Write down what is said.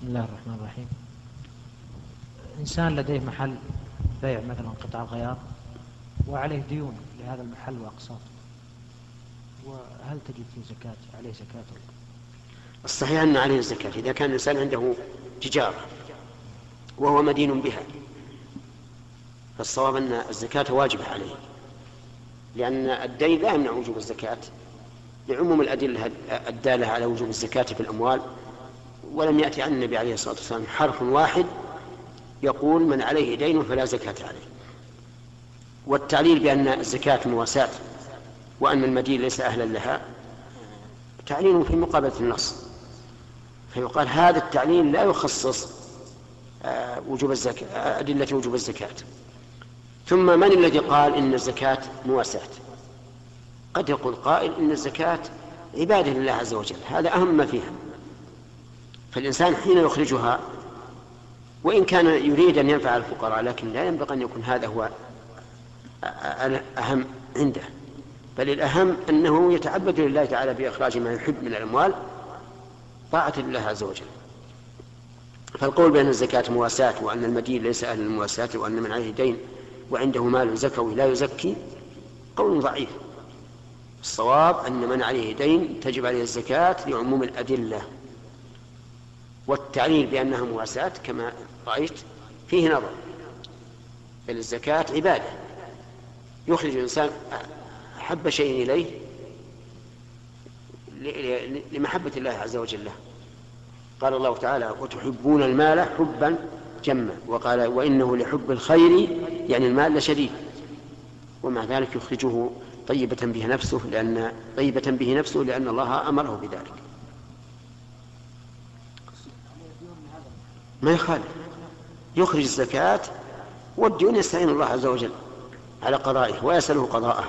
بسم الله الرحمن الرحيم. إنسان لديه محل بيع مثلا قطع غيار وعليه ديون لهذا المحل وأقساط. وهل تجد فيه زكاة عليه زكاة؟ الصحيح أن عليه الزكاة إذا كان الإنسان عنده تجارة وهو مدين بها فالصواب أن الزكاة واجبة عليه لأن الدين لا يمنع وجوب الزكاة. لعموم الأدلة الدالة على وجوب الزكاة في الأموال ولم يأتي عن النبي عليه الصلاة والسلام حرف واحد يقول من عليه دين فلا زكاة عليه. والتعليل بأن الزكاة مواساة وأن المدين ليس أهلا لها تعليل في مقابلة النص. فيقال هذا التعليل لا يخصص آه، وجوب الزكاة آه، أدلة وجوب الزكاة. ثم من الذي قال إن الزكاة مواساة؟ قد يقول قائل إن الزكاة عبادة لله عز وجل. هذا أهم ما فيها. فالإنسان حين يخرجها وإن كان يريد أن ينفع الفقراء لكن لا ينبغي أن يكون هذا هو أهم عنده. بل الأهم أنه يتعبد لله تعالى بإخراج ما يحب من الأموال طاعة لله عز وجل. فالقول بأن الزكاة مواساة وأن المدين ليس أهل المواساة وأن من عليه دين وعنده مال زكوي لا يزكي قول ضعيف. الصواب أن من عليه دين تجب عليه الزكاة لعموم الأدلة. والتعليل بأنها مواساة كما رأيت فيه نظر بل الزكاة عبادة. يخرج الإنسان أحب شيء إليه لمحبة الله عز وجل. له قال الله تعالى وتحبون المال حبا جما وقال وإنه لحب الخير يعني المال لشديد ومع ذلك يخرجه طيبة به نفسه لأن طيبة به نفسه لأن الله أمره بذلك. ما يخالف. يخرج الزكاة والديون يستعين الله عز وجل على قضائه ويسأله قضاءه.